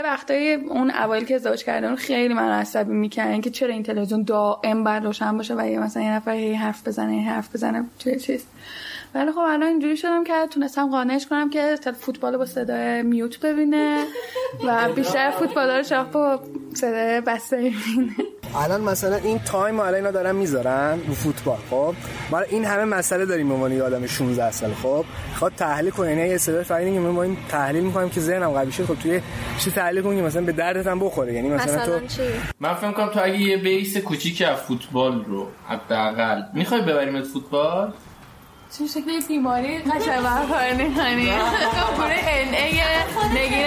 یه وقتایی اون اوایل که ازدواج کردن خیلی من عصبی می‌کنن که چرا این تلویزیون دائم باید روشن باشه و یه مثلا یه نفر هی حرف بزنه هی حرف بزنه چه چیز. ولی خب الان اینجوری شدم که تونستم قانعش کنم که فوتبال با صدای میوت ببینه و بیشتر فوتبال رو شاخ با صدای بسته ببینه. الان مثلا این تایم رو اینا دارن می‌ذارن رو فوتبال خب؟ ما این همه مسئله داریم به عنوان آدم 16 سال خب؟ خواد تحلیل کنه یعنی یه صدای فعلی که ما این تحلیل می‌کنیم که ذهنم قوی شه خب توی چی تحلیل کنیم؟ مثلا به دردت هم بخوره یعنی مثلا, مثلا تو چی؟ من فکر کنم تو اگه یه بیس کوچیک از فوتبال رو حداقل می‌خوای ببریمت فوتبال؟ چه شکلی بیماری قشنگ برخواه نکنی پوره ان ای نگین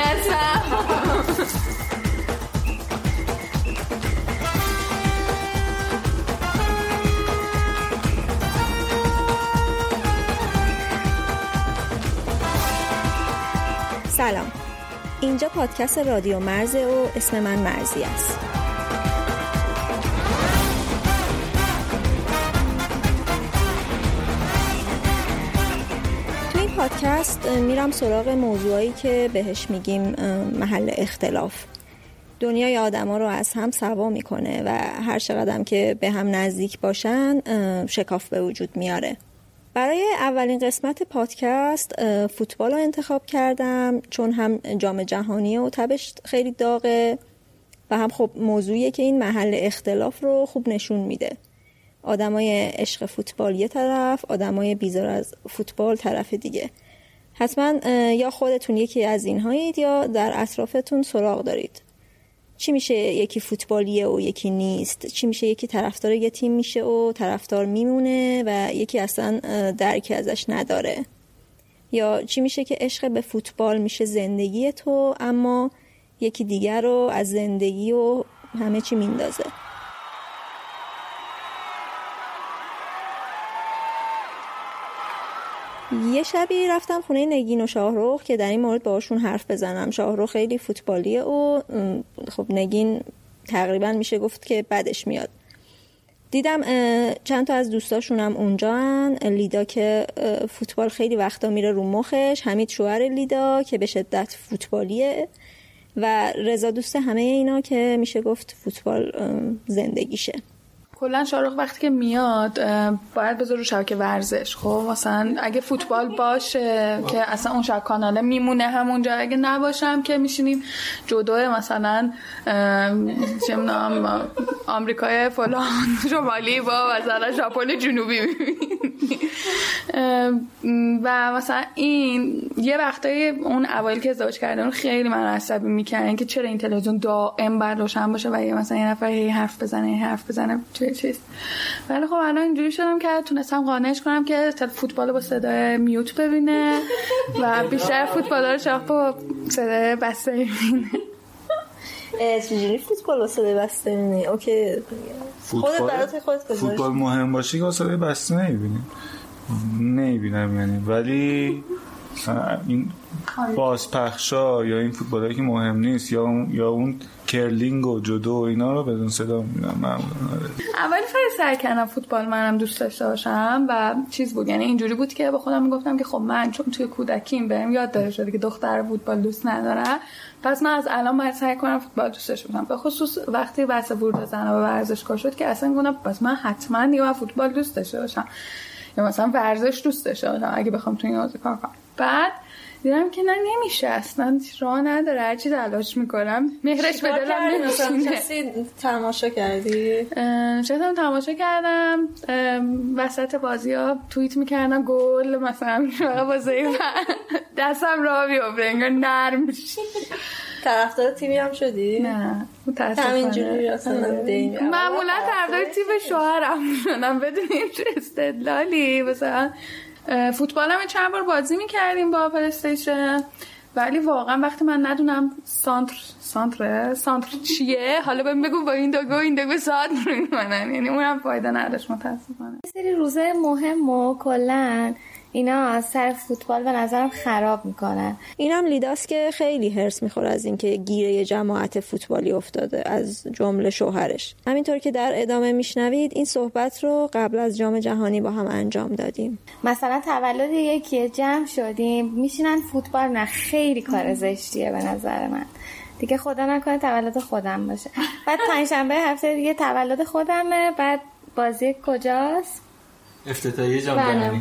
سلام. اینجا پادکست رادیو مرزه و اسم من مرزی است. پادکست میرم سراغ موضوعایی که بهش میگیم محل اختلاف. دنیای آدما رو از هم سوا می‌کنه و هر چقدر که به هم نزدیک باشن شکاف به وجود میاره. برای اولین قسمت پادکست فوتبال رو انتخاب کردم چون هم جام جهانی و تبش خیلی داغه و هم خب موضوعیه که این محل اختلاف رو خوب نشون میده. آدمای عشق فوتبال یه طرف آدمای بیزار از فوتبال طرف دیگه. حتما یا خودتون یکی از اینهایید یا در اطرافتون سراغ دارید. چی میشه یکی فوتبالیه و یکی نیست؟ چی میشه یکی طرفدار یه تیم میشه و طرفدار میمونه و یکی اصلا درکی ازش نداره؟ یا چی میشه که عشق به فوتبال میشه زندگی تو اما یکی دیگر رو از زندگی و همه چی میندازه؟ یه شبی رفتم خونه نگین و شاهروخ که در این مورد باهاشون حرف بزنم. شاهروخ خیلی فوتبالیه و خب نگین تقریبا میشه گفت که بدش میاد. دیدم چند تا از دوستاشونم اونجا هن. لیدا که فوتبال خیلی وقتا میره رو مخش. حمید شوهر لیدا که به شدت فوتبالیه. و رضا دوست همه اینا که میشه گفت فوتبال زندگیشه. کلا شارخ وقتی که میاد باید بذار رو شبکه ورزش. خب مثلا اگه فوتبال باشه که اصلا اون شب کاناله میمونه همونجا. اگه نباشم که میشینیم جدو مثلا چه می‌دونم آمریکای فلان شمالی با مثلا ژاپن جنوبی و مثلا این یه وقتایی اون اوایل که ازدواج کردن خیلی من عصبی می‌کنن که چرا این تلویزیون دائم باید روشن باشه و یه مثلا یه نفر هی حرف بزنه هی حرف بزنه. چیز. ولی خب الان اینجوری شدم که تونستم قانعش کنم که فوتبال با صدای میوت ببینه و بیشتر فوتبال رو شاخ با صدای بسته ببینه چجوری فوتبال با صدای بسته اوکی. خودت برات خودت فوتبال مهم باشه که با صدای بسته نمی‌بینی. نمی‌بینم یعنی. ولی مثلا این بازپخشا یا این فوتبالی که مهم نیست یا اون یا اون کرلینگ و جدو و اینا رو بدون صدا می‌بینم معمولا آره. اولی خیلی سعی کردم فوتبال منم دوست داشته باشم و چیز بود یعنی اینجوری بود که به خودم می‌گفتم که خب من چون توی کودکیم بهم یاد داده شده که دختر فوتبال دوست نداره پس من از الان باید سعی کنم فوتبال دوست داشته باشم. به خصوص وقتی بحث ورود زن به ورزشگاه شد که اصلا گفتم پس من حتما دیگه فوتبال دوست داشته باشم. یا مثلا ورزش دوست داشته باشم اگه بخوام تو این حوزه کار کنم. بعد دیدم که نه نمیشه اصلا راه نداره. هرچی تلاش می‌کنم مهرش به دلم تماشا کردی؟ نشستم تماشا کردم. وسط بازی ها توییت می‌کردم گل مثلا بازی دستم راه بیافته انگار نرم طرفدار تیمی هم شدی؟ نه همینجوری معمولا طرفدار تیم شوهرم. شدم بدون استدلالی. مثلا فوتبال هم چند بار بازی می‌کردیم با پلیستیشن ولی واقعا وقتی من ندونم سانتر سانتر سانتر چیه؟ حالا بهم بگو با این دوگو این دوگو ساعت منن یعنی اونم فایده نداشت متاسفانه. سری روزه مهم و کلا اینا سر فوتبال به نظرم خراب می‌کنن. اینم لیداست که خیلی هرس می‌خوره از اینکه گیره جماعت فوتبالی افتاده از جمله شوهرش. همینطور که در ادامه میشنوید این صحبت رو قبل از جام جهانی با هم انجام دادیم. مثلا تولد یکی جمع شدیم میشینن فوتبال نه خیلی کار زشتیه به نظر من. دیگه خدا نکنه تولد خودم باشه. بعد پنجشنبه هفته دیگه تولد خودمه بعد بازی کجاست؟ افتتاحیه جام بله.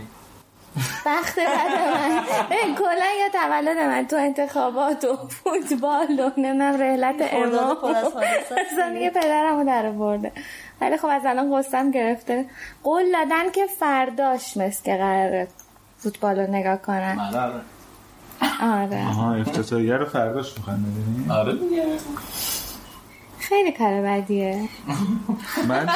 جهانی بخت من. کلا یا تولد من تو انتخابات و فوتبال و نمیم رهلت امام. اصلا یه پدرم رو در برده ولی خب از الان قصم گرفته. قول دادن که فرداش مثل که قرار فوتبال رو نگاه کنن. بله، آره. آره. آها افتتاحیه رو فرداش می‌خوان ببینیم آره دیگه. خیلی کار بدیه. من؟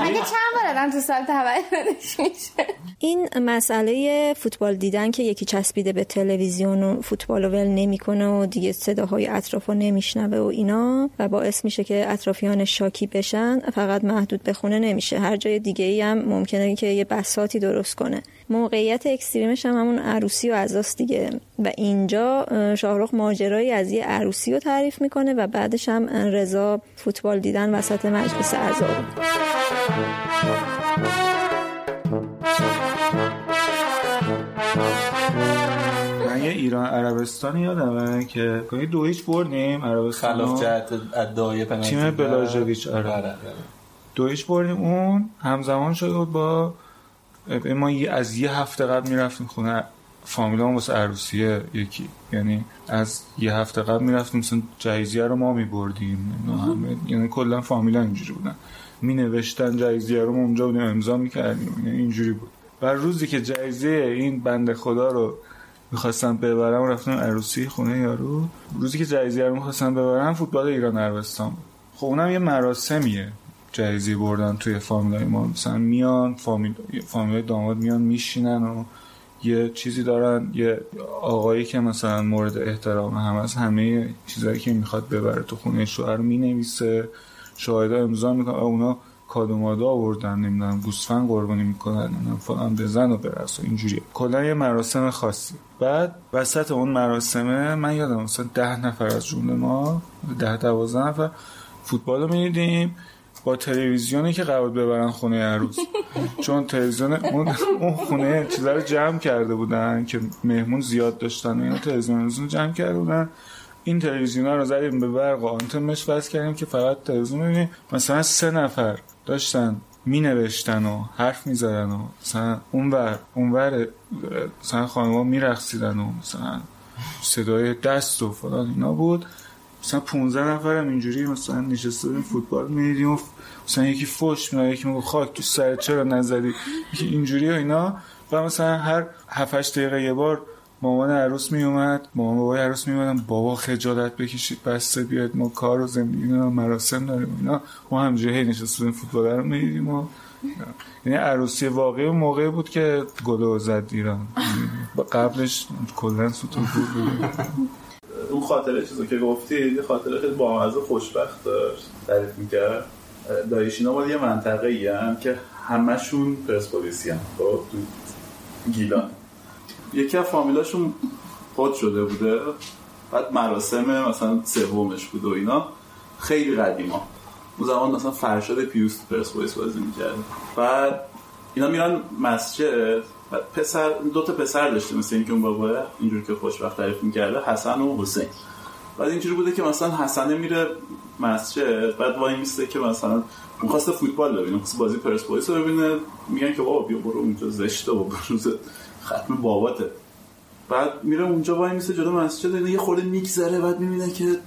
اگه چند بار آدم تو سال تولدش میشه. این مسئله فوتبال دیدن که یکی چسبیده به تلویزیون و فوتبال رو ول نمی‌کنه و دیگه صداهای اطراف رو نمیشنوه و اینا و باعث میشه که اطرافیان شاکی بشن فقط محدود به خونه نمیشه. هر جای دیگه ای هم ممکنه که یه بساتی درست کنه. موقعیت اکستریمش هم همون عروسی و ازاست دیگه. و اینجا شاهرخ ماجرایی از یه عروسی رو تعریف می‌کنه و بعدش هم رضا فوتبال دیدن وسط مجلس اعضا من یه ایران عربستان یادمه که دو هیچ بردیم عربستان خلاف جهت ادعای پنالتی. تیم بلاژویچ آره, آره،, آره. دو هیچ بردیم اون همزمان شده بود با ما از یه هفته قبل می‌رفتیم خونه فامیلامون واسه عروسیه یکی یعنی از یه هفته قبل می‌رفتیم مثلا جایزیه رو ما میبردیم. یعنی کلا فامیلا اینجوری بودن. می نوشتن جایزیه رو ما اونجا بودیم امضا می‌کردیم. یعنی اینجوری بود. و روزی که جایزه این بنده خدا رو می‌خواستم ببرم رفتم عروسی خونه یارو. روزی که جایزه رو می‌خواستم ببرم فوتبال ایران عربستان خب اونم یه مراسمیه. جایزه بردن توی فامیلای ما. مثلا میان فامیل فامیل داماد میان میشینن و یه چیزی دارن یه آقایی که مثلا مورد احترام هم از همه چیزایی که می‌خواد ببره تو خونه شوهر می‌نویسه شاهدا امضا می‌کنه اونا کادو ماده آوردن نمی‌دونم گوسفند قربانی می‌کنن نمی‌دونم فلان بزن و برس و اینجوری کلا یه مراسم خاصی. بعد وسط اون مراسمه من یادم مثلا ده نفر از جمله ما ده دوازده نفر فوتبال رو می‌دیدیم. با تلویزیونی که قرار ببرن خونه عروس چون تلویزیون اون, اون خونه چیزا رو جمع کرده بودن که مهمون زیاد داشتن اینا تلویزیون رو جمع کرده بودن. این تلویزیون رو زدیم به برق و آنتنش وصل کردیم که فقط تلویزیون ببینیم. مثلا سه نفر داشتن می نوشتن و حرف می زدن و مثلا اونور اونور مثلا خانم می رخصیدن و مثلا صدای دست و فلان اینا بود. مثلا 15 نفرم اینجوری مثلا نشسته بودیم فوتبال می‌دیدیم و مثلا یکی فوش میاد یکی میگه خاک تو سر چرا نزدی؟ اینجوری و اینا. و مثلا هر 7 8 دقیقه یه بار مامان عروس می اومد مامان بابای عروس می اومدن بابا خجالت بکشید بسته بیاد ما کار و زندگی و مراسم داریم اینا. ما همجوری هی نشستیم فوتبال رو می‌دیدیم و یعنی عروسی واقعی موقعی بود که گلو زد ایران. قبلش کلا سوتو بود. اون خاطره چیزو که گفتی یه خاطره خیلی بامزه خوشبخت داشت. تعریف می‌کرد؟ دایشینا مال یه منطقه ای که همشون پرسپولیسی هم خب تو گیلان. یکی از فامیلاشون خود شده بوده. بعد مراسم مثلا سومش بود و اینا. خیلی قدیما. اون زمان مثلا فرشاد پیوست پرسپولیس بازی می‌کرد. بعد اینا میرن مسجد. پسر دو تا پسر داشته مثل اینکه اون بابا اینجور که خوشبخت تعریف می‌کرده حسن و حسین. بعد اینجوری بوده که مثلا حسنه میره مسجد بعد وای میسته که مثلا می‌خواسته فوتبال ببینه می‌خواسته بازی پرسپولیس رو ببینه. میگن که بابا بیا برو اونجا زشته و روز ختم باباته. بعد میره اونجا وای میسته جلو مسجد یه خورده میگذره بعد می‌بینه که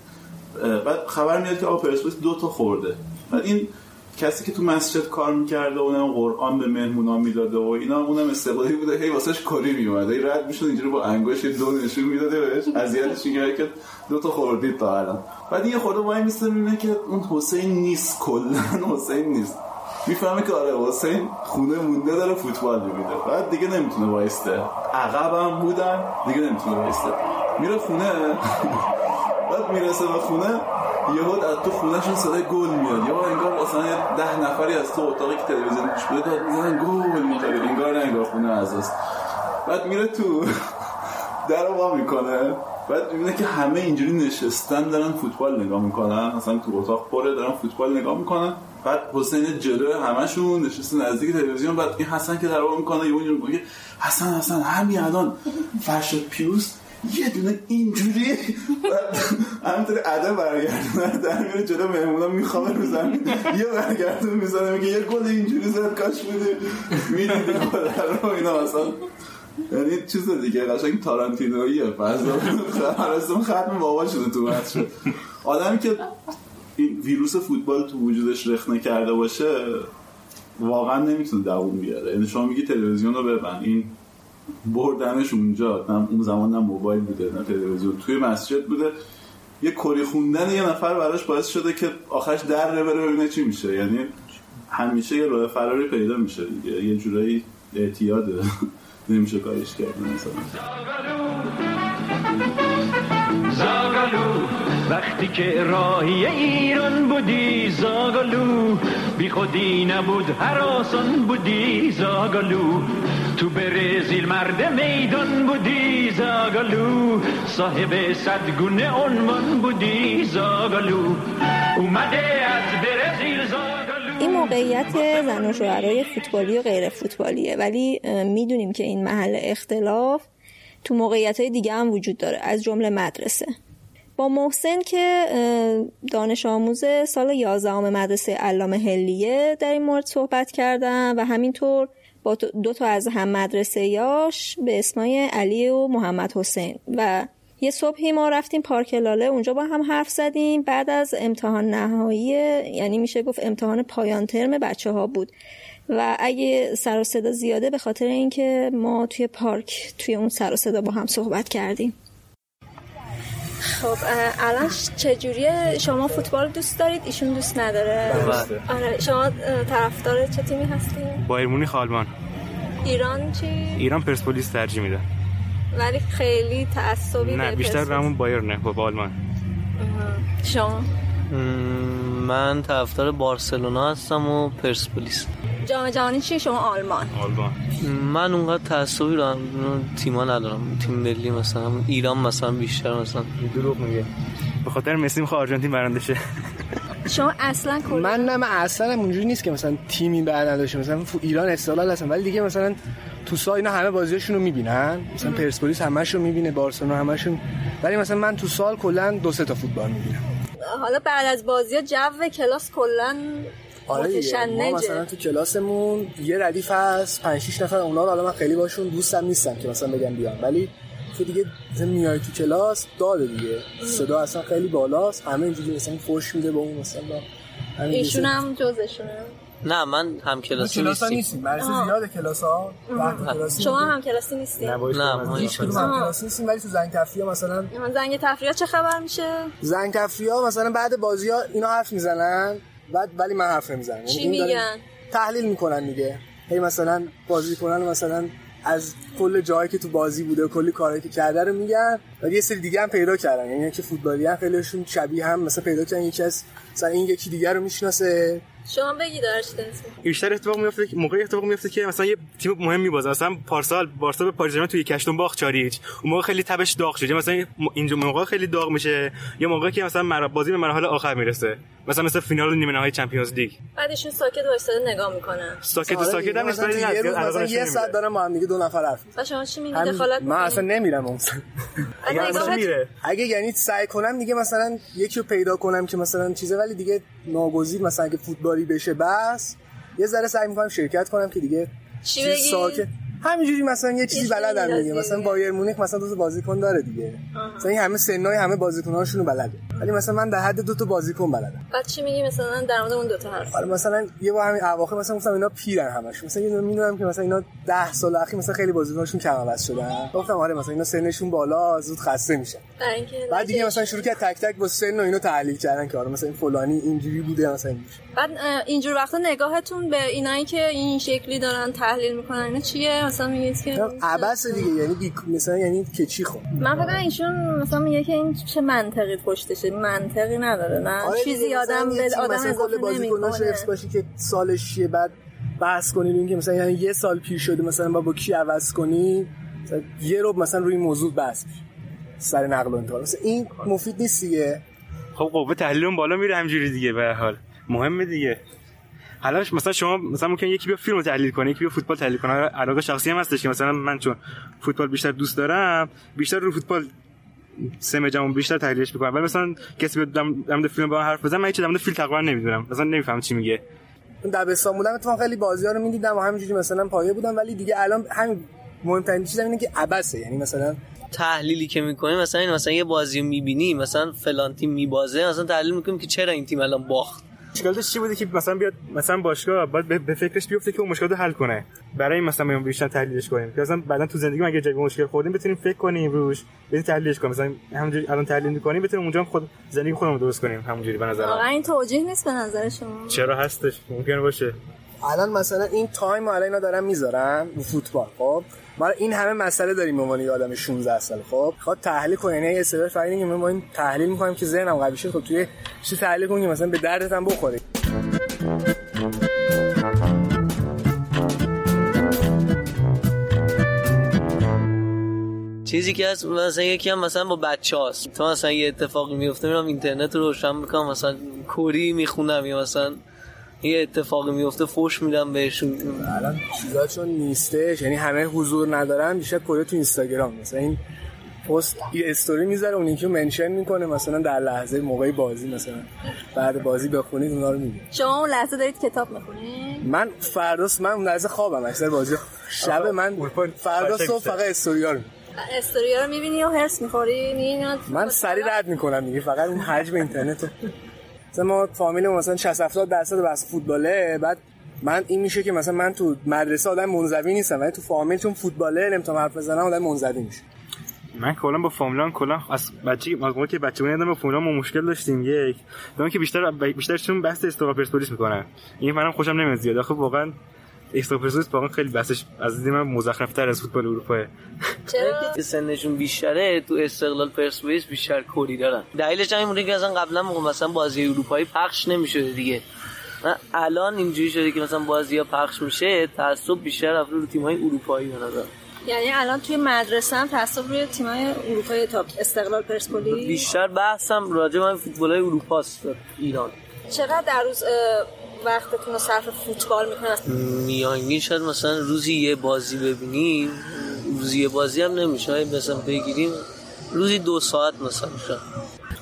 بعد خبر میاد که آقا پرسپولیس دو تا خورده. بعد این کسی که تو مسجد کار می‌کرده اونم قرآن به مهمونا می‌داده و اینا اونم استقلالی بوده. هی واسش کاری میومده ای رد می‌شد اینجوری با انگوش دو نشون می‌داده بهش. اذیتش می‌کرد. که دو تا خوردید تا الان. بعد یه خورده وای میسته که اون حسین نیست. کلا حسین نیست. می‌فهمه که آره حسین خونه مونده داره فوتبال می‌بینه بعد دیگه نمی‌تونه وایسته. عقبم بودن دیگه نمی‌تونه وایسته. میره خونه. بعد می‌رسه به خونه. یهو از تو خونهشون صدای گل میاد. یا انگار مثلا ده نفری از تو اتاقی که تلویزیون گوش بده داد می‌زنن گل می‌خوره. انگار نه انگار خونه عزاست بعد میره تو در وا می‌کنه. بعد می‌بینه که همه اینجوری نشستن دارن فوتبال نگاه می‌کنن. مثلا تو اتاق پره دارن فوتبال نگاه می‌کنن. بعد حسین جلو همشون نشسته نزدیک تلویزیون. بعد این حسن که در می‌کنه. یه اونجوری میگه حسن حسن همین الان فرشاد پیوست یه دونه اینجوری همینطوری عده برگردونه در میره جلو مهمونا میخوابه رو زمین. یه برگردون می‌زنه میگه یه گل اینجوری زد کاش بودی. می‌دیدی گل رو اینا اصلا. یعنی چیز دیگه قشنگ تارانتینویه فضا مراسم ختم بابا شده تو متر آدمی که این ویروس فوتبال تو وجودش رخنه کرده باشه واقعا نمی‌تونه دووم بیاره. یعنی شما میگی تلویزیون رو ببند. این بردنش اونجا. نه اون زمان نه موبایل بوده نه تلویزیون. توی مسجد بوده. یه کری خوندن یه نفر براش باعث شده که آخرش در بره ببینه چی میشه. یعنی همیشه یه راه فراری پیدا میشه دیگه. یه جورایی اعتیاده. نمیشه کارش کرد مثلا. وقتی که راهی ایران بودی زاگالو بی خودی نبود حراسان بودی زاگالو تو برزیل مرد میدان بودی زاگالو صاحب صدگونه عنوان بودی زاگالو اومده از برزیل زاگالو این موقعیت زن و شوهرای فوتبالی و غیر فوتبالیه. ولی می‌دونیم که این محل اختلاف تو موقعیت های دیگه هم وجود داره از جمله مدرسه. محسن که دانش آموز سال 11 مدرسه علامه هلیه در این مورد صحبت کردم و همینطور با دو تا از هم مدرسه یاش به اسمای علی و محمد حسین و یه صبحی ما رفتیم پارک لاله اونجا با هم حرف زدیم. بعد از امتحان نهایی یعنی میشه گفت امتحان پایان ترم بچه ها بود. و اگه سر و صدا زیاده به خاطر اینکه ما توی پارک توی اون سر و صدا با هم صحبت کردیم. خب الان چجوریه؟ شما فوتبال دوست دارید؟ ایشون دوست نداره. آره شما طرفدار چه تیمی هستید بایر مونیخ آلمان. ایران چی؟ ایران پرسپولیس ترجیح میده. ولی خیلی تعصبی نه بیشتر به همون بایر نه با آلمان. شما؟ من طرفدار بارسلونا هستم و پرسپولیس. جام جهانی چی شما آلمان. آلمان. من اونقدر تعصبی رو تیما ندارم. تیم ملی مثلا ایران مثلا بیشتر مثلا. دروغ میگه. به خاطر مسی می‌خواد آرژانتین برنده شه. شما اصلا کلا من نه من اصلا اونجوری نیست که مثلا تیمی برنده شه مثلا ایران استقلال هستن ولی دیگه مثلا تو سال اینا همه بازیاشون رو می‌بینن. مثلا پرسپولیس همش رو می‌بینه بارسلونا همشون ولی مثلا من تو سال کلا دو سه تا فوتبال می‌بینم. حالا بعد از بازی ها جو کلاس کلا آره ما مثلا تو کلاسمون یه ردیف هست 5 6 نفر اونا رو حالا من خیلی باشون دوستم نیستم که مثلا بگم بیان. ولی که دیگه میای تو کلاس داده دیگه. صدا اصلا خیلی بالاست. همه اینجوری مثلا فوش میده به اون مثلا ایشون هم جزشونه. نه من هم کلاسی نیستم نیستیم. برای زیاد کلاس ها. شما هم کلاسی نیستیم؟ نه ما هیچ کدوم هم کلاسی نیستیم ولی تو زنگ تفریح مثلا زنگ تفریح چه خبر میشه؟ زنگ تفریح مثلا بعد بازی ها اینا حرف می‌زنن. بعد ولی من حرف نمی‌زنم. چی میگن؟ تحلیل می‌کنن دیگه. هی مثلا بازی کنن مثلا از کل جایی که تو بازی بوده و کلی کاری که کرده رو میگن. ولی یه سری دیگه هم پیدا کردن. یعنی که فوتبالی هم خیلیشون شبیه هم مثلا پیدا کردن یکی از مثلا این یکی دیگر رو می‌شناسه. شما بگید داشتین بیشتر اتفاق میفته موقعی اتفاق میفته که مثلا یه تیم مهم میبازه مثلا پارسال بارسا به پاریس توی کشتون باخت چاریچ. اون موقع خیلی تبش داغ شده مثلا اینجا موقع خیلی داغ میشه. یا موقعی که مثلا بازی به مرحله آخر می‌رسه. مثلا مثل فینال نیمه نهایی چمپیونز لیگ. بعدشون ساکت وایساده نگاه می‌کنن. ساکت و ساکت هم نیست ولی مثلا یه ساعت دارم با هم دیگه دو نفر حرف شما چی میگید دخالت من اصلا نمیرم اون اگه اگه یعنی سعی کنم دیگه مثلا یکی رو پیدا کنم که مثلا چیزه ولی دیگه ناگزیر مثلا اگه فوتبالی بشه بس یه ذره سعی می‌کنم شرکت کنم که دیگه چی بگی؟ همینجوری مثلا یه چیزی بلدم دیگه مثلا بایر مونیخ مثلا دو تا بازیکن داره دیگه. مثلا این همه سنای همه بازیکناشونو بلده. ولی مثلا من در حد دو تا بازیکن بلدم. بعد چی میگی؟ مثلا در مورد اون دو تا آره مثلا یه با همین اواخر مثلا گفتم اینا پیرن همش مثلا یه می‌دونم که مثلا اینا 10 سال اخیر مثلا خیلی بازیکناشون کم عوض شدن. گفتم آره مثلا اینا سنشون بالا زود خسته میشن. بعد دیگه مثلا شروع کرد تک تک با سن و اینو تحلیل کردن که آره مثلا این فلانی اینجوری بوده مثلا اینجوری. بعد اینجور وقتا نگاهتون به اینایی که این شکلی دارن تحلیل می‌کنن اینا چیه؟ مثلا میگید که عبس دیگه یعنی بی... مثلا یعنی که چی خب؟ من فکر ایشون مثلا میگه که این چه منطقی پشتشه منطقی نداره نه آره چیزی آدم به آدم اضافه بازیکناش حفظ باشی که سالش چیه بعد بحث کنی این که مثلا یعنی یه سال پیر شده مثلا با با کی عوض کنی؟ یه رو مثلا روی موضوع بحث سر نقل و انتقال. مثلا این مفید نیست دیگه. خب قوه تحلیلون بالا میره همجوری دیگه به حال. مهمه دیگه. حالا مثلا شما مثلا ممکن یکی بیا فیلم تحلیل کنه یکی بیا فوتبال تحلیل کنه. علاقه شخصی هم هستش که مثلا من چون فوتبال بیشتر دوست دارم بیشتر رو فوتبال سه جمع بیشتر تحلیلش می‌کنم. ولی مثلا کسی در مورد فیلم با حرف بزنه من هیچ در مورد فیلم تقریبا نمی‌دونم. مثلا نمی‌فهمم چی میگه. دبستان بودم اتفاقا خیلی بازی‌ها رو می‌دیدم و همینجوری مثلا پایه بودم. ولی دیگه الان همین مهمترین چیز اینه که عبسه یعنی مثلا تحلیلی که می‌کنیم مثلا این مثلا یه بازی می‌بینی مثلا فلان تیم میبازه مثلا تحلیل می‌کنیم که چرا این تیم الان باخت. مشکلش چی بوده که مثلا بیاد مثلا باشگاه باید به فکرش بیفته که اون مشکل رو حل کنه. برای مثلا بیشتر تحلیلش کنیم. که مثلا بعدا تو زندگی مگه جای مشکل خوردیم بتونیم فکر کنیم روش بتونیم تحلیلش کنیم. مثلا همونجوری الان تحلیل می‌کنیم بتونیم اونجا خود زندگی خودمون درست کنیم همونجوری به نظر واقعا این توجیه نیست به نظر شما؟ چرا هستش؟ ممکنه باشه. الان مثلا این تایم الان اینا دارن می‌ذارن رو فوتبال خب؟ ما این همه مسئله داریم به عنوان آدم 16 سال خب خواد تحلیل کنه. یعنی سری فایده که ما این تحلیل می‌کنیم که ذهنم قوی شه. خب توی چی تحلیل کنیم مثلا به دردت هم بخوره. چیزی که هست مثلا یکی هم مثلا با بچه هاست. تو مثلا یه اتفاقی میفته میرم اینترنت رو روشن می‌کنم مثلا کوری می‌خونم یا مثلا یه اتفاقی میفته فوش میدم بهشون. الان چیزا چون نیستش یعنی همه حضور ندارن بیشتر کره تو اینستاگرام. مثلا این پست یه استوری می‌ذاره اون یکی منشن می‌کنه مثلا در لحظه موقع بازی مثلا. بعد بازی بخونید اونا رو میگه شما اون لحظه دارید کتاب می‌خونید؟ من فرداست من اون لحظه خوابم اکثر بازی شب من فردا صبح فقط استوری ها رو استوری ها رو می‌بینی و هرس می‌خوری؟ من سری رد می‌کنم دیگه فقط اون حجم اینترنت مثلا ما فامیل مثلا 60 70 درصد بس فوتباله بعد من این میشه که مثلا من تو مدرسه آدم منزوی نیستم ولی تو فامیل چون فوتباله نمی‌تونم حرف بزنم آدم منزوی میشه. من کلا با فامیلان کلا از بچگی موقعی که بچه بودم با فامیلان ما مشکل داشتیم یک. دوم که بیشتر بیشترشون بحث استقلال پرسپولیس می‌کنن. این منم خوشم نمیاد زیاد. آخه واقعا پرسپولیس واقعا خیلی بحثش از دید من مزخرف‌تر از فوتبال اروپا چرا؟ که سنشون بیشتره تو استقلال پرسپولیس بیشتر کوری دارن. دلیلش همین بوده که اصلا قبلا مثلا بازی اروپایی پخش نمی‌شده دیگه. الان اینجوری شده که مثلا بازی ها پخش میشه تعصب بیشتر رفته رو تیم های اروپایی به نظر. یعنی الان توی مدرسه هم تعصب روی تیم‌های اروپایی تا استقلال پرسپولیس؟ بیشتر بحثم راجع به فوتبال اروپاست ایران. چقدر در روز وقتتون رو صرف فوتبال می‌کنن. میانگین شاید مثلا روزی یه بازی ببینیم روزی یه بازی هم نمیشه. مثلا بگیریم روزی دو ساعت مثلا میشه.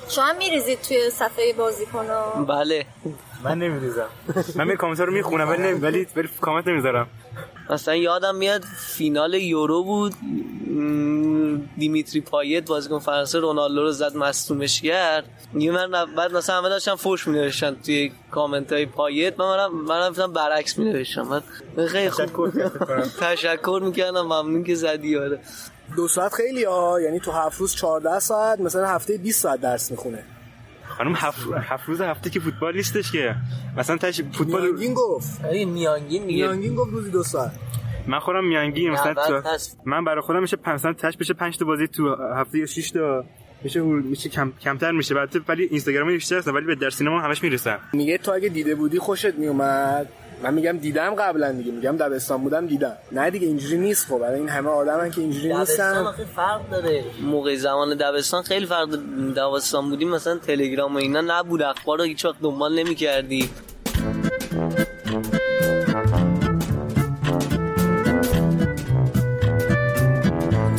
شما میریزید توی صفحه بازی کنم بله. من نمیریزم. من می کامنت رو می‌خونم ولی نمی... ولی ولی کامنت نمی‌ذارم. مثلا یادم میاد فینال یورو بود. دیمیتری پایت بازیکن فرانسه رونالدو رو زد مصدومش کرد. یه من بعد مثلا همه داشتن فوش می نوشتن توی کامنت های پایت. من منم منم من برعکس می نوشتم من خیلی خوب تشکر می‌کردم. ممنون که زدی یاره دو ساعت خیلی ها یعنی تو هفت روز 14 ساعت مثلا هفته 20 ساعت درس می‌خونه. خانم هفت, هفت روز هفته که فوتبال نیستش که. مثلا تاش فوتبال میانگین گفت. این میانگین میانگین گفت روزی دو ساعت. من خودم میانگی مثلا تو. من برای خودم میشه 500 تاش بشه 5 تا بازی تو هفته یا 6 تا. میشه میشه کم کمتر میشه. بعد ولی اینستاگرام بیشتر هستن ولی به در سینما همش می‌رسن. میگه تو اگه دیده بودی خوشت میومد. من میگم دیدم قبلا دیگه. میگم دبستان بودم دیدم. نه دیگه اینجوری نیست خب. برای این همه آدمن که اینجوری دبستان نیستن. آخه فرق داره. موقع زمان دبستان خیلی فرق داره. دبستان بودیم مثلا تلگرام و اینا نبود. اخبار رو هیچ وقت دنبال نمی‌کردی.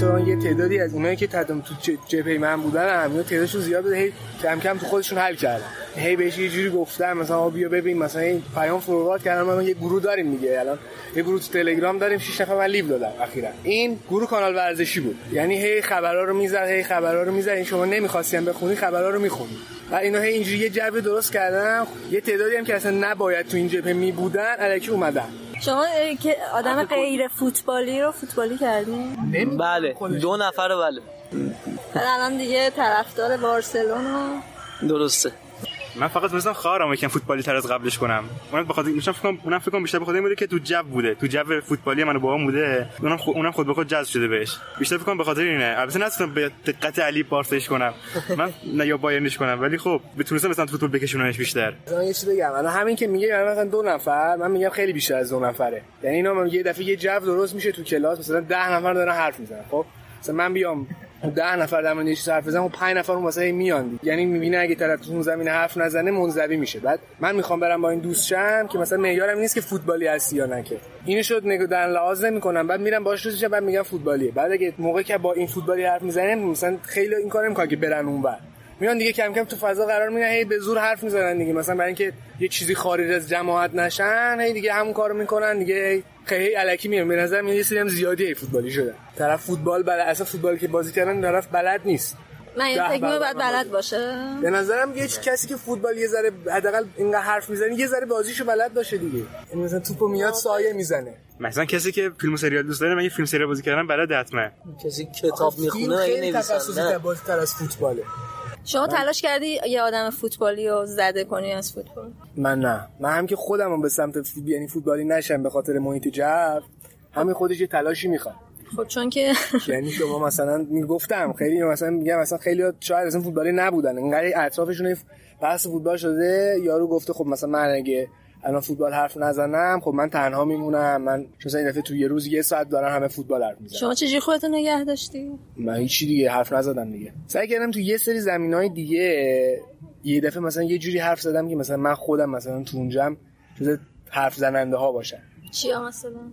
تو یه تعدادی از اونایی که تدم تو جبهه من بودن هم یا تعدادشون زیاد بوده هی کم کم تو خودشون حل کردن. هی بهش یه جوری گفتم مثلا بیا ببین مثلا این پیام فوروارد کردن ما یه گروه داریم دیگه الان یه گروه تو تلگرام داریم 6 نفر من لیو دادم اخیرا. این گروه کانال ورزشی بود. یعنی هی خبرا رو می‌زد هی خبرا رو می‌زد این شما نمی‌خواستین بخونی خبرا رو می‌خونی و اینا هی اینجوری یه جو درست کردن. یه تعدادی هم که اصلا نباید تو این جبهه می بودن الکی اومدن. شما که آدم غیر فوتبالی رو فوتبالی کردین بله دو نفر رو بله. الان دیگه طرفدار بارسلونا. درسته. من فقط مثلا خواهرم یکم فوتبالی تر از قبلش کنم. اونم بخاطر میشم فکر کنم اونم فکر کنم بیشتر بخاطر این بوده که تو جو بوده. تو جو فوتبالی منو بابام بوده. اونم خود اونم خود به خود جذب شده بهش. بیشتر فکر کنم به خاطر اینه. البته نتونستم به دقت علی بارسش کنم. من نه یا بایرنش کنم. ولی خب بتونستم مثلا فوتبال بکشونمش بیشتر. من یه چیز بگم. الان همین که میگه یعنی مثلا دو نفر من میگم خیلی بیشتر از دو نفره. یعنی اینا من یه دفعه یه جو درست میشه تو کلاس. مثلا ده نفر دارن حرف می‌زنن. خب؟ مثلا من بیام ده نفر در مورد یه چیز حرف بزنم و 5 نفر اون واسه میان. یعنی می‌بینه اگه طرف تو اون زمینه حرف نزنه منزوی میشه. بعد من می‌خوام برم با این دوست شم که مثلا معیارم نیست که فوتبالی هستی یا نه که. اینو شد نگاه در لحاظ نمی‌کنم. بعد میرم باش دوست بعد میگم فوتبالیه. بعد اگه موقع که با این فوتبالی حرف می‌زنن مثلا خیلی این کارو نمی‌کنن که برن اونور میان دیگه کم کم تو فضا قرار می‌گیرن هی به زور حرف می‌زنن دیگه. مثلا برای اینکه یه چیزی خارج از جماعت نشن هی دیگه همون کارو می‌کنن دیگه خیلی الکی میان به نظر میاد یه سری هم زیادی فوتبالی شده. طرف فوتبال بلد اصلا فوتبال که بازی کردن طرف بلد نیست. من فکر برابر باید بلد باشه. به نظرم یه کسی که فوتبال یه ذره حداقل اینقدر حرف می‌زنه یه ذره بازیشو بلد باشه دیگه. یعنی مثلا توپو میاد سایه می‌زنه. مثلا کسی که فیلم و سریال دوست داره من یه فیلم سریال بازی کردم بلد حتما. کسی کتاب می‌خونه این تخصصی نویسنده بازیتر از فوتباله. شما تلاش کردی یه آدم فوتبالی رو زده کنی از فوتبال؟ من نه. من هم که خودم هم به سمت یعنی فوتبالی نشم به خاطر محیط جو همین خودش یه تلاشی می‌خواد. خب چون که یعنی شما مثلا می‌گفتم خیلی مثلا میگم مثلا خیلی شاید اصلا فوتبالی نبودن. انقدر اطرافشون بحث فوتبال شده یارو گفته خب مثلا من اگه الان فوتبال حرف نزنم. خب من تنها میمونم. من مثلا این دفعه تو یه روز یه ساعت دارن همه فوتبال حرف می‌زنن شما چجوری خودتو نگه داشتی؟ من هیچی دیگه حرف نزدم دیگه. سعی کردم تو یه سری زمینای دیگه یه دفعه مثلا یه جوری حرف زدم که مثلا من خودم مثلا تو اونجام جز حرف زننده ها باشم. چیا مثلا؟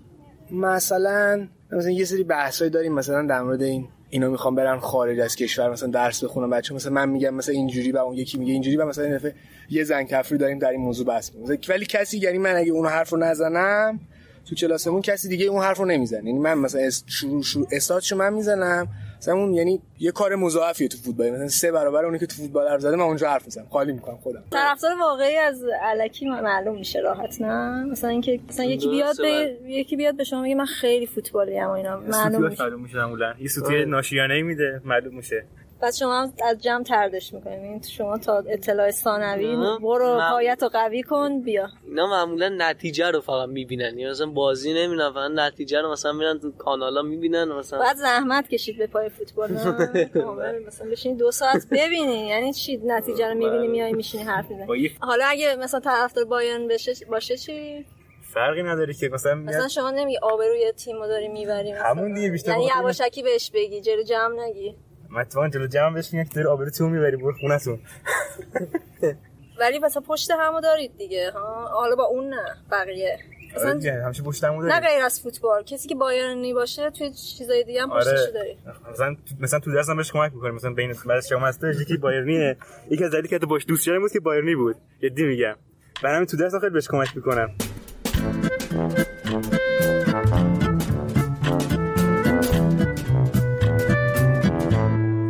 مثلا مثلا یه سری بحثایی داریم مثلا در مورد این اینا می‌خوام برن خارج از کشور مثلا درس بخونن بچه مثلا من میگم مثلا اینجوری و اون یکی میگه اینجوری و مثلا این دفعه یه زن کفری داریم در این موضوع می‌کنیم. ولی کسی یعنی من اگه اون حرف رو نزنم تو کلاسمون کسی دیگه اون حرف رو نمی‌زنه. یعنی من مثلا اس- شروع شروع استارتشو من می‌زنم. مثلا اون یعنی یه کار مضاعفیه تو فوتبال. مثلا سه برابر اونی که تو فوتبال حرف زده من اونجا حرف می‌زنم. خالی می‌کنم خودم. طرفدار واقعی از الکی معلوم میشه راحت نه؟ مثلا اینکه مثلا یکی بیاد به یکی بیاد به شما بگه من خیلی فوتبالی ام و اینا. معلوم میشه. معلوم میشه معمولا یه سوتی ناشیانه میده معلوم میشه. بعد شما از جمع تردش می‌کنیم. این شما تا اطلاع ثانوی. برو. پایت رو قوی کن بیا. اینا معمولا نتیجه رو فقط می‌بینن. یعنی مثلا بازی نمی‌بینن فقط نتیجه رو مثلا میرن تو کانالا می‌بینن مثلا بعد زحمت کشید به پای فوتبال نه؟ کامل مثلا بشین دو ساعت ببینی. یعنی چی؟ نتیجه رو می‌بینی میای میشینی حرف می‌زنی. حالا اگه مثلا طرفدار بایرن بشه باشه چی؟ فرقی نداره که مثلا میاد مثلا شما نمیگی آبروی تیمو داری می‌بری همون دیگه بیشتر یعنی یواشکی بهش بگی جلو جمع نگی. اتفاقا جلو جمع بهش میگم که داری آبرو تیمو می‌بری برو خونتون ولی مثلا پشت همو دارید دیگه ها؟ حالا با اون نه بقیه. آره مثلا دیگه، همیشه پشتمو نه داری غیر از فوتبال کسی که بایرنی باشه توی چیزای دیگه هم پشتشو آره. داری. مثلا مثلا تو دستم بهش کمک می‌کنه مثلا بین بعد شما هستش یکی بایرنیه یکی از دلیلی که حتی باش دوست بود که بایرنی بود. جدی میگم. برای همین تو دستم خیلی بهش کمک می‌کنم.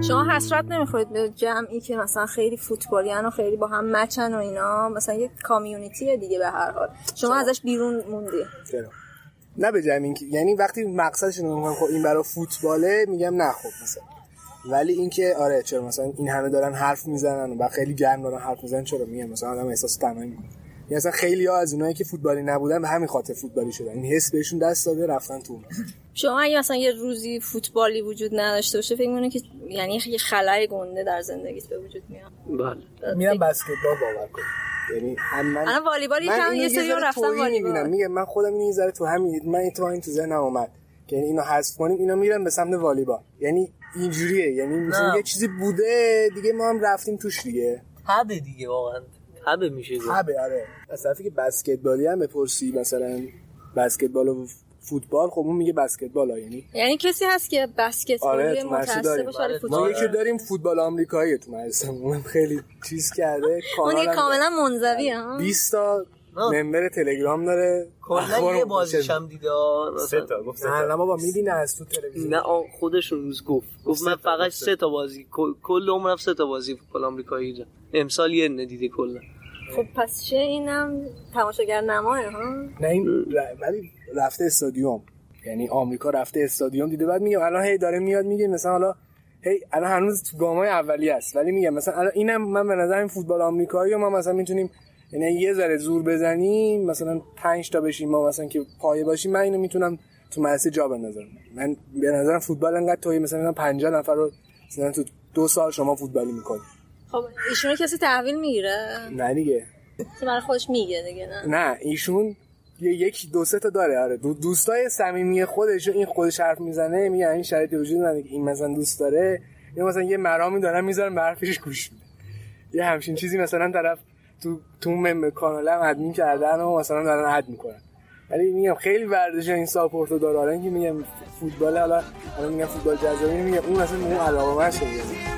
شما حسرت نمی‌خورید به جمعی که مثلا خیلی فوتبالی و خیلی با هم مچن و اینا؟ مثلا یه کامیونیتی دیگه به هر حال. شما ازش بیرون موندی. چرا؟ نه به جمع اینکه یعنی وقتی مقصدش میگم خب این برای فوتباله میگم نه خب مثلا. ولی اینکه آره چرا مثلا این همه دارن حرف می‌زنن و خیلی گرم دارن حرف می‌زنن چرا میگم؟ مثلا آدم احساس تنهایی می‌کنه. یعنی اصلا خیلی ها از اونایی که فوتبالی نبودن به همین خاطر فوتبالی شدن. این حس بهشون دست داده رفتن تو شما اگه مثلا یه روزی فوتبالی وجود نداشته باشه فکر می‌کنی که یعنی یه خلای گنده در زندگیت به وجود میاد؟ بله. میرم بسکتبال باور کنم. یعنی هم من الان والیبال یکم یه سری رفتن والیبال. میگم من خودم این ذره تو همین من این تو ذهنم اومد که یعنی اینو حذف کنیم اینا میرن به سمت والیبال. یعنی اینجوریه. یعنی مثلا یه چیزی بوده دیگه ما هم رفتیم توش دیگه. هبه دیگه واقعا. هبه میشه هبه آره. از طرفی که بسکتبالی هم بپرسی مثلا بسکتبال و فوتبال خب اون میگه بسکتبال ها یعنی یعنی کسی هست که بسکتبالی آره داریم. باشه ما فوتبال یکی داریم فوتبال آمریکایی تو مدرسه اون خیلی چیز کرده اون کاملا منزوی ها. 20 تا ممبر تلگرام داره. کلا یه بازیش. هم دیده. سه تا گفت سه نه بابا می‌بینه از تو تلویزیون. نه آه، خودشون روز گفت. گفت من فقط سه تا. بازی کل- عمرم سه تا بازی فوتبال آمریکایی دیدم. امسال یه نه دیده کلا. خب پس چه اینم تماشاگر نماه ها؟ نه این ولی رفته استادیوم. یعنی آمریکا رفته استادیوم دیده بعد میگم الان هی داره میاد میگه مثلا حالا هی الان هنوز تو گامای اولی است. ولی میگم مثلا الان اینم من به نظر این فوتبال آمریکایی ما مثلا می‌تونیم یعنی یه ذره زور بزنیم مثلا 5 تا بشیم ما مثلا که پایه باشیم من اینو می‌تونم تو مدرسه جا بندازم. من به نظرم فوتبال انقدر توی مثلا 50 نفر رو مثلا تو دو سال شما فوتبالی می‌کنی. خب ایشونو کسی تحویل می‌گیره؟ نه دیگه. برای خودش میگه دیگه نه؟ نه ایشون یه یک دو سه تا داره آره. دو دوستای صمیمی خودش این خودش حرف می‌زنه میگه این شرایطی وجود نداره که این مثلا دوست داره. یا مثلا یه مرامی دارن می‌ذارن به حرفش گوش میده. یه همچین چیزی مثلا طرف تو تو مم کانال هم ادمین کردن و مثلا دارن اد می‌کنن ولی میگم خیلی ورزش این ساپورتو داره. حالا اینکه میگم فوتبال حالا حالا میگم فوتبال جذابی میگم اون مثلا اون علاقه من شده.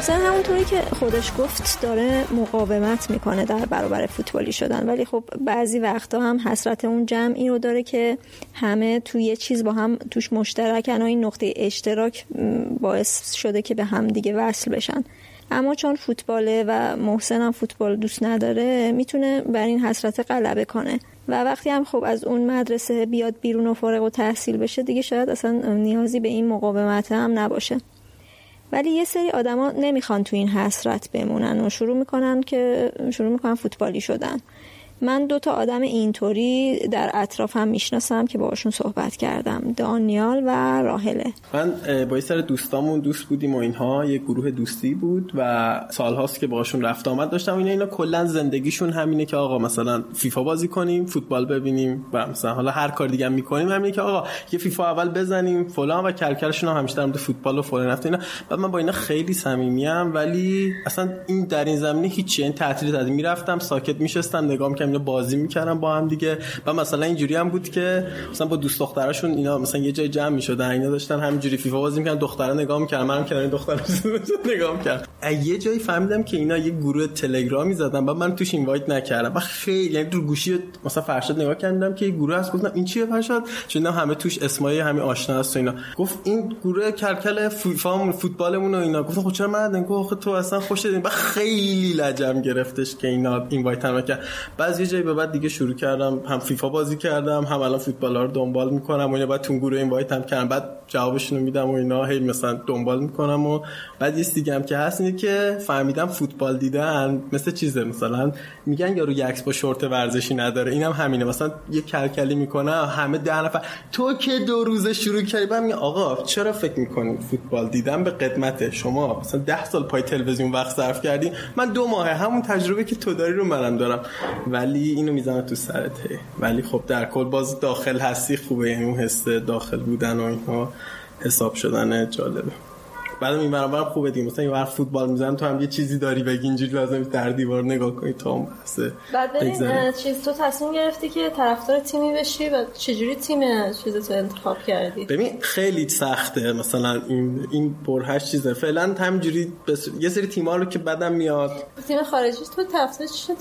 محسن همونطوری که خودش گفت داره مقاومت می‌کنه در برابر فوتبالی شدن. ولی خب بعضی وقتا هم حسرت اون جمعی رو داره که همه توی یه چیز با هم توش مشترکن و این نقطه اشتراک باعث شده که به هم دیگه وصل بشن. اما چون فوتباله و محسن هم فوتبال دوست نداره می‌تونه بر این حسرت غلبه کنه. و وقتی هم خب از اون مدرسه بیاد بیرون و فارغ و تحصیل بشه دیگه شاید اصلا نیازی به این مقاومت هم نباشه. ولی یه سری آدما نمی‌خوان تو این حسرت بمونن و شروع می‌کنن که شروع می‌کنن فوتبالی شدن. من دو تا آدم اینطوری در اطرافم می‌شناسم که باشون صحبت کردم دانیال و راهله من با سر دوستامون دوست بودیم و اینها یه گروه دوستی بود و سالهاست که باشون رفت آمد داشتم. اینا اینا کلا زندگیشون همینه که آقا مثلا فیفا بازی کنیم فوتبال ببینیم و مثلا حالا هر کار دیگه می‌کنیم همینه که آقا یه فیفا اول بزنیم فلان و کرکرشون هم همیشه در مورد فوتبال و فلان رفت اینا بعد من با اینا خیلی صمیمیم ولی اصلا این در این زمینه هیچ این تعطیل می‌رفتم ساکت میشستم نگاه اینا بازی می‌کردم با هم دیگه. و مثلا اینجوری هم بود که مثلا با دوست دختراشون اینا مثلا یه جای جمع می‌شدن اینا داشتن همینجوری فیفا بازی می‌کردن دخترا نگاه می‌کردن منم کنار این دخترا نگاه می‌کردم. یه جایی فهمیدم که اینا یه گروه تلگرامی زدن بعد من توش اینوایت نکردم. و خیلی یعنی تو گوشی مثلا فرشاد نگاه کردم که یه گروه هست گفتم این چیه فرشاد؟ چون همه توش اسمای همین آشنا هست و اینا. گفت این گروه کلکل فیفا فوتبالمون و اینا. گفتم خب چرا من گفت تو اصلا خوش و خیلی لجم گرفتش که اینا اینوایت هم کرد بعضی یه جایی به بعد دیگه شروع کردم هم فیفا بازی کردم هم الان فوتبال ها رو دنبال می‌کنم و اینا. بعد تو گروه این وایت هم کردم. بعد جوابشون رو میدم و اینا هی مثلا دنبال می‌کنم و بعد یه دیگه هم که هست اینه که فهمیدم فوتبال دیدن مثل چیزه. مثلا میگن یارو یکس با شورت ورزشی نداره. اینم هم همینه. مثلا یه کلکلی می‌کنه همه ده نفر. تو که دو روزه شروع کردی بعد آقا چرا فکر می‌کنی فوتبال دیدن به قدمت شما مثلا ده سال پای تلویزیون وقت صرف کردی. من دو ماه همون تجربه که تو داری رو منم دارم. ولی اینو می‌زنم تو سرت ولی خب در کل باز داخل هستی خوبه یعنی اون حس داخل بودن و اینها حساب شدن جالبه. بعد این برابر خوبه دیگه. مثلا یه فوتبال می‌زنم تو هم یه چیزی داری بگی اینجوری لازم در دیوار نگاه کنی تا اون بحثه بعد ببین چیز تو تصمیم گرفتی که طرفدار تیمی بشی و چجوری تیم چیز تو انتخاب کردی؟ ببین خیلی سخته. مثلا این این هشت چیزه. فعلا همینجوری بس... یه سری تیم‌ها رو که بعدم میاد. تیم خارجی تو طرفدار چی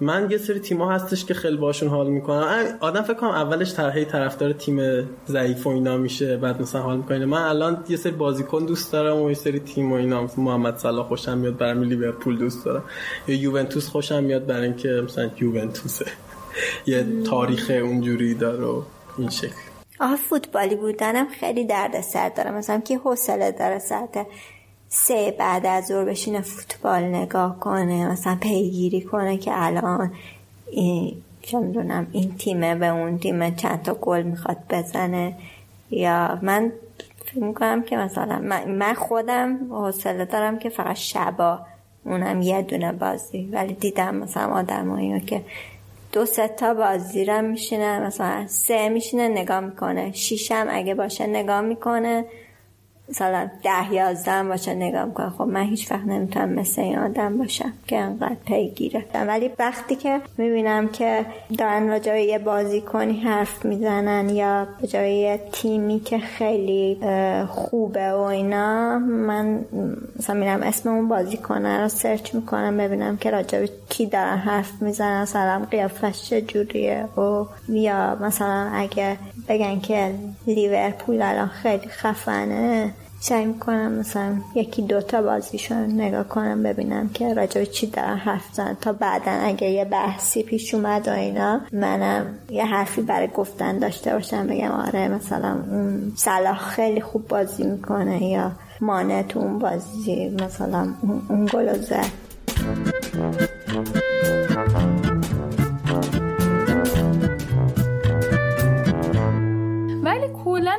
من یه سری تیم‌ها هستش که خیلی باشون حال می‌کنم. آدم فکر کنم اولش طرحی طرفدار تیم ضعیف و اینا میشه بعد مثلا حال می‌کنه. من الان یه سری بازیکن دوست دارم و یه سری تیم و اینا محمد صلاح خوشم میاد برای لیورپول دوست دارم. یا یوونتوس خوشم میاد برای اینکه مثلا یوونتوسه. یه تاریخ اونجوری داره این شکل. آها فوتبالی بودنم خیلی درد سر داره مثلا که حوصله داره ساعت سه بعد از ظهر بشینه فوتبال نگاه کنه مثلا پیگیری کنه که الان این دونم این تیمه به اون تیمه چند تا گل می‌خواد بزنه. یا من فکر می‌کنم که مثلا من خودم حوصله دارم که فقط شبا اونم یه دونه بازی. ولی دیدم مثلا آدم که دو سه تا بازی رو میشینه مثلا سه میشینه نگاه می‌کنه. شیشم اگه باشه نگاه می‌کنه. مثلا ده یازدهم باشه نگاه می‌کنم خب من هیچ وقت نمی‌تونم مثل این آدم باشم که انقدر پیگیره ولی وقتی که می‌بینم که دارن راجع یه بازی کنی حرف می‌زنن یا به جای تیمی که خیلی خوبه و اینا من مثلا میرم اسم اون بازی کنه رو سرچ می‌کنم ببینم که راجع کی دارن حرف می‌زنن مثلا قیافش چجوریه و یا مثلا اگه بگن که لیورپول الان خیلی خفنه سعی می‌کنم مثلا یکی دوتا بازیشون نگاه کنم ببینم که راجع چی دارن حرف زن تا بعدا اگه یه بحثی پیش اومد و اینا منم یه حرفی برای گفتن داشته باشم بگم آره مثلا اون صلاح خیلی خوب بازی می‌کنه یا مانه تو اون بازی مثلا اون گلو زد.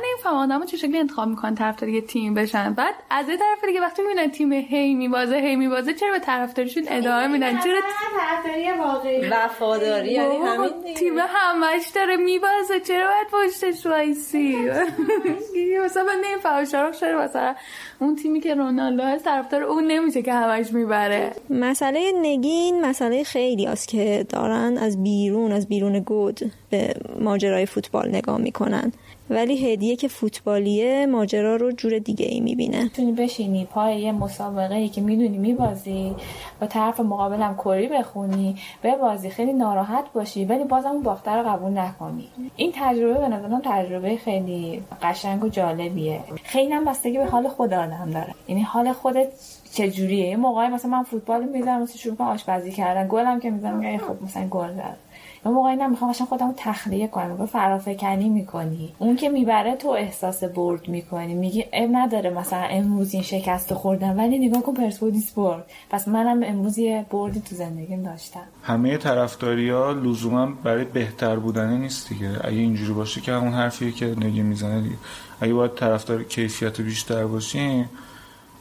نمیفهم آدمو چه شکلی انتخاب می‌کنن طرفدار یه تیم بشن؟ بعد از یه طرف دیگه وقتی می‌بینن تیم هی میبازه هی میبازه چرا به طرفداریشون ادامه میدن؟ چرا طرفداری واقعی. وفاداری یعنی همین تیم همش داره میبازه چرا باید پشتش وایسی مثلا من نمیفهم شارخ چرا مثلا اون تیمی که رونالدو هست طرفدار اون نمیشه که همش می‌بره. مسئله نگین مسئله خیلی است که دارن از بیرون از بیرون گود به ماجرای فوتبال نگاه می‌کنن. ولی هدیه که فوتبالیه ماجرا رو جور دیگه ای می‌بینه. می‌تونی بشینی پای یه مسابقه ای که می‌دونی میبازی با طرف مقابلم کری بخونی به بازی خیلی ناراحت باشی ولی بازم اون باخته رو قبول نکنی. این تجربه به نظرم تجربه خیلی قشنگ و جالبیه. خیلی هم بستگی به حال خود آدم داره. یعنی حال خودت چجوریه؟ یه موقعی مثلا من فوتبال می‌ذارم مثلا شروع آشپزی کردن گلم که می‌ذارم خب مثلا گل زد. یه موقعی نمی‌خوام اصلا خودمو تخلیه کنم. میگه فرافکنی می‌کنی. اون که می‌بره تو احساس برد می‌کنی. میگی اب نداره مثلا امروز این شکست خوردم ولی نگاه کن پرسپولیس برد. پس منم امروز یه بردی تو زندگیم داشتم. همه طرفداری ها لزوما برای بهتر بودنه نیست دیگه. اگه اینجوری باشه که همون حرفیه که نگی می‌زنه دیگه. اگه باید طرفدار کیفیت بیشتر باشیم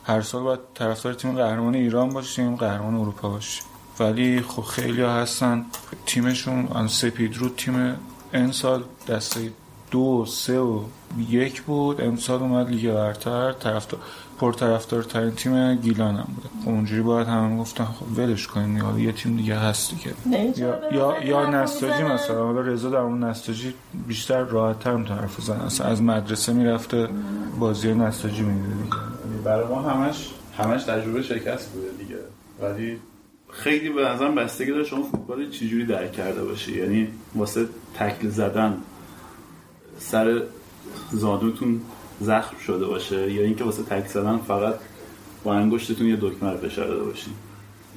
هر سال باید طرفدار تیم قهرمان ایران باشیم قهرمان اروپا باشیم. ولی خب خیلی ها هستن. تیمشون آن سپید رو تیم این سال دسته دو سه و یک بود. امسال اومد لیگ برتر طرفدار پر طرفدار ترین تیم گیلان هم بوده. خب اونجوری باید همه گفتن خب ولش کنیم یا یه تیم دیگه هستی که یا یا, یا نستاجی مثلا حالا رضا در اون نستاجی بیشتر راحت تر طرف زن اصلا از مدرسه می‌رفته بازی نستاجی می‌دیده برای ما همش همش تجربه شکست بوده دیگه. ولی خیلی به نظرم بستگی داره شما فوتبال چجوری درک کرده باشی؟ یعنی واسه تکل زدن سر زادوتون زخم شده باشه؟ یا اینکه واسه تکل زدن فقط با انگشتتون یه دکمه رو فشار داده باشین؟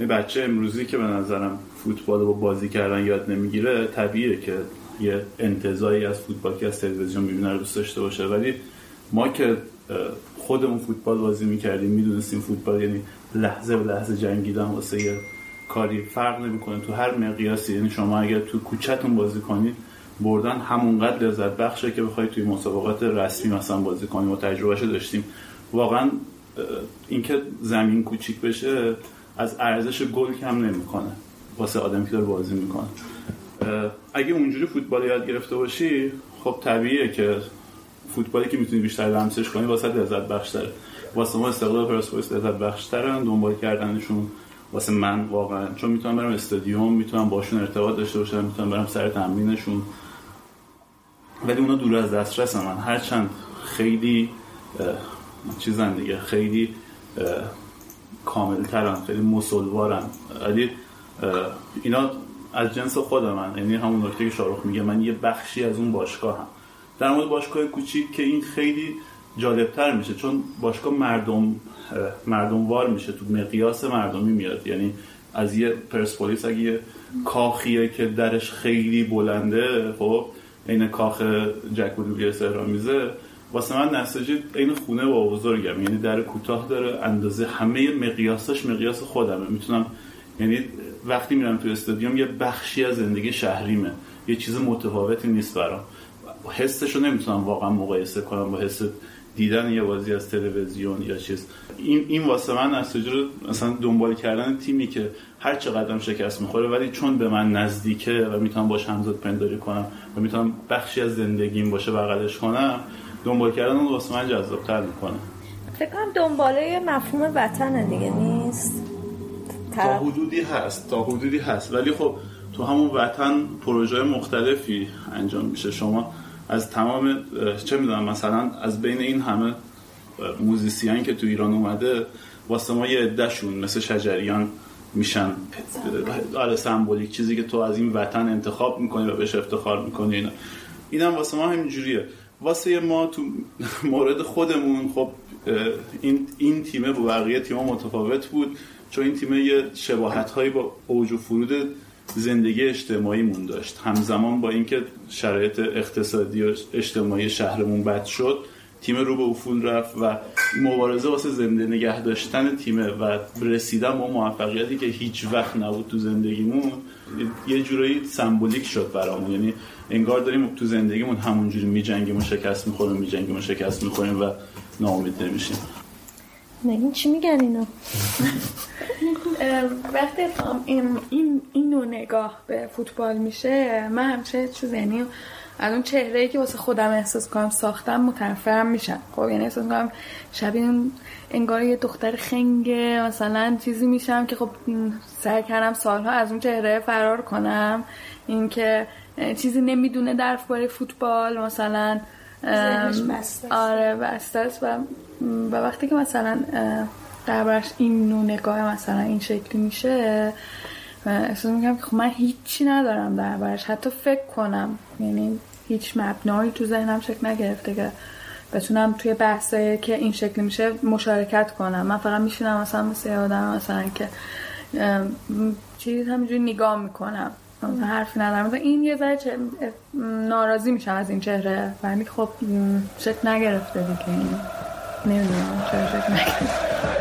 یه بچه امروزی که به نظرم فوتبال با بازی کردن یاد نمی‌گیره طبیعیه که یه انتظاری از فوتبال که از تلویزیون می‌بینه رو دوست داشته باشه. ولی ما که خودمون فوتبال بازی می‌کردیم می‌دونستیم فوتبال یعنی لحظه به لحظه جنگیدن واسه یه کاری فرق نمی‌کنه. تو هر مقیاسی یعنی شما اگر تو کوچهتون بازی کنید بردن همونقدر لذت بخشه که بخواید توی مسابقات رسمی مثلا بازی کنیم و تجربهش داشتیم. واقعا اینکه زمین کوچیک بشه از ارزش گل کم نمی‌کنه. واسه آدمی که داره بازی می‌کنه. اگه اونجوری فوتبال یاد گرفته باشی خب طبیعیه که فوتبالی که می‌تونی بیشتر لمسش کنی واسه لذت بخشتره. واسه ما استقلال پرسپولیس لذت بخشترن دنبال کردنشون واسه من واقعا. چون می‌تونم برم استادیوم می‌تونم باشون ارتباط داشته باشم می‌تونم برم سر تمرینشون. ولی اونا دور از دسترس من. هرچند خیلی چیزن دیگه خیلی کاملترن خیلی مسلوارن. ولی اینا از جنس خود من یعنی همون نکته که شاروخ میگه من یه بخشی از اون باشگاه هم در مورد باشگاه کوچیک که این خیلی جالبتر میشه چون باشگاه مردم مردموار میشه تو مقیاس مردمی میاد. یعنی از یه پرسپولیس اگه یه کاخیه که درش خیلی بلنده خب این کاخ جک و سهرامیزه واسه من نساجی این خونه با بزرگم. یعنی در کوتاه داره اندازه همه مقیاسش مقیاس خودمه. می‌تونم یعنی وقتی میرم تو استادیوم یه بخشی از زندگی شهریمه. یه چیز متفاوتی نیست برام. حسش رو نمی‌تونم واقعا مقایسه کنم با حس دیدن یه بازی از تلویزیون یا چیز. این این واسه من نساجی رو مثلا دنبال کردن تیمی که هر چقدر شکست می‌خوره ولی چون به من نزدیکه و می‌تونم باش همزاد پنداری کنم و می‌تونم بخشی از زندگیم باشه بغلش کنم دنبال کردن اون واسه من جذابتر می‌کنه. فکر کنم دنباله مفهوم وطن دیگه نیست؟ تا حدودی هست تا حدودی هست. ولی خب تو همون وطن پروژه مختلفی انجام میشه. شما از تمام چه می‌دونم مثلا از بین این همه موزیسیان که تو ایران اومده واسه ما یه عدهشون مثل شجریان میشن. آره سمبولیک چیزی که تو از این وطن انتخاب می‌کنی و بهش افتخار می‌کنی. اینا. اینم واسه ما همینجوریه. واسه ما تو مورد خودمون خب این این تیمه با بقیه تیم‌ها متفاوت بود. چون این تیمه یه شباهت هایی با اوج و فرود زندگی اجتماعیمون داشت. همزمان با اینکه شرایط اقتصادی و اجتماعی شهرمون بد شد تیم رو به افول رفت و مبارزه واسه زنده نگه داشتن تیمه و رسیدن با موفقیتی که هیچ وقت نبود تو زندگیمون یه جورایی سمبولیک شد برامون. یعنی انگار داریم تو زندگیمون همونجوری میجنگیم و شکست می‌خوریم میجنگیم و شکست می‌خوریم و ناامید نمیشیم. نگین چی میگن اینا؟ وقتی این این اینو نگاه به فوتبال میشه من همچه چیز یعنی از اون چهره ای که واسه خودم احساس کنم ساختم متنفرم میشم. خب یعنی احساس کنم شبیه انگار یه دختر خنگه مثلا چیزی میشم که خب سعی کردم سالها از اون چهره فرار کنم. اینکه چیزی نمی‌دونه در فوتبال مثلا آره بسته است. و و وقتی که مثلا دربارش این نوع نگاه مثلا این شکلی میشه احساس می‌کنم که خب من هیچی ندارم دربارش. حتی فکر کنم. یعنی هیچ مبنایی تو ذهنم شکل نگرفته که بتونم توی بحثایی که این شکلی میشه مشارکت کنم. من فقط میشینم مثلا مثل آدم مثلا که چیز همینجوری نگاه می‌کنم. حرفی ندارم. این یه ذره ناراضی میشم از این چهره. ولی خب شکل نگرفته دیگه. نمی‌دونم چرا شکل نگرفته.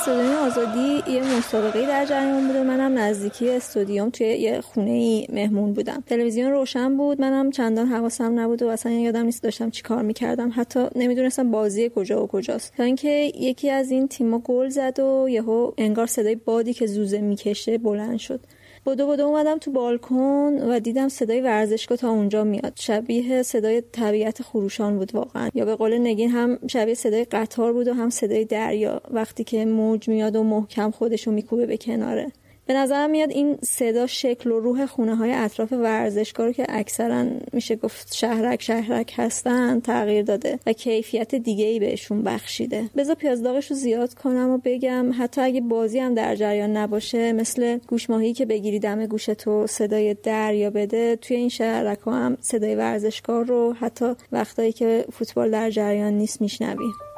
استادیوم آزادی یه مسابقه در جریان بوده. منم نزدیکی استادیوم توی یه خونه ای مهمون بودم. تلویزیون روشن بود. منم چندان حواسم نبود و اصلا یادم نیست داشتم چی کار می‌کردم. حتی نمی‌دونستم بازی کجا و کجاست. تا اینکه یکی از این تیما گل زد و یهو انگار صدای بادی که زوزه می‌کشه بلند شد. بدو بدو اومدم تو بالکن و دیدم صدای ورزشگاه تا اونجا میاد. شبیه صدای طبیعت خروشان بود واقعا. یا به قول نگین هم شبیه صدای قطار بود و هم صدای دریا. وقتی که موج میاد و محکم خودشو میکوبه به کناره. به نظرم میاد این صدا شکل و روح خونه های اطراف ورزشگاه رو که اکثرا میشه گفت شهرک شهرک هستن تغییر داده و کیفیت دیگه ای بهشون بخشیده. بذار پیازداغش رو زیاد کنم و بگم حتی اگه بازی هم در جریان نباشه مثل گوشماهی که بگیری دم گوش تو صدای دریا بده توی این شهرک ها هم صدای ورزشگاه رو حتی وقتایی که فوتبال در جریان نیست میشنوی.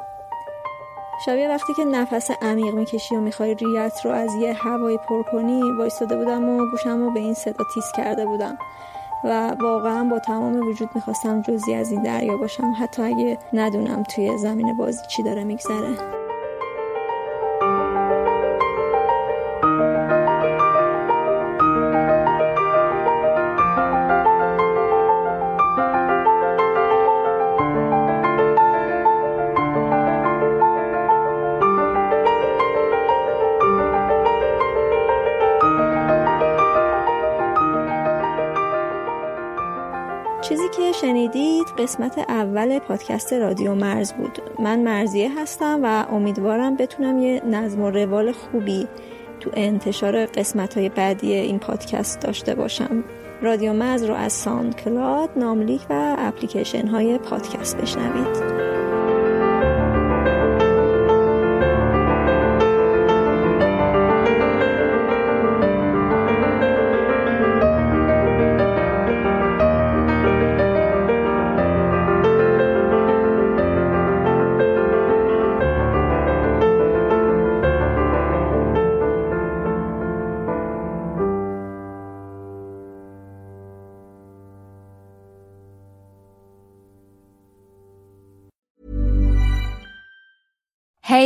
شبیه وقتی که نفس عمیق می‌کشی و می‌خوای ریت رو از یه هوایی پر کنی وایستاده بودم و گوشم رو به این صدا تیز کرده بودم. و واقعا با تمام وجود می‌خواستم جزی از این دریا باشم حتی اگه ندونم توی زمین بازی چی داره میگذره. شنیدید قسمت اول پادکست رادیو مرز بود. من مرضیه هستم و امیدوارم بتونم یه نظم و روال خوبی تو انتشار قسمت های بعدی این پادکست داشته باشم. رادیو مرز رو از ساند کلاد، ناملیک و اپلیکیشن های پادکست بشنوید.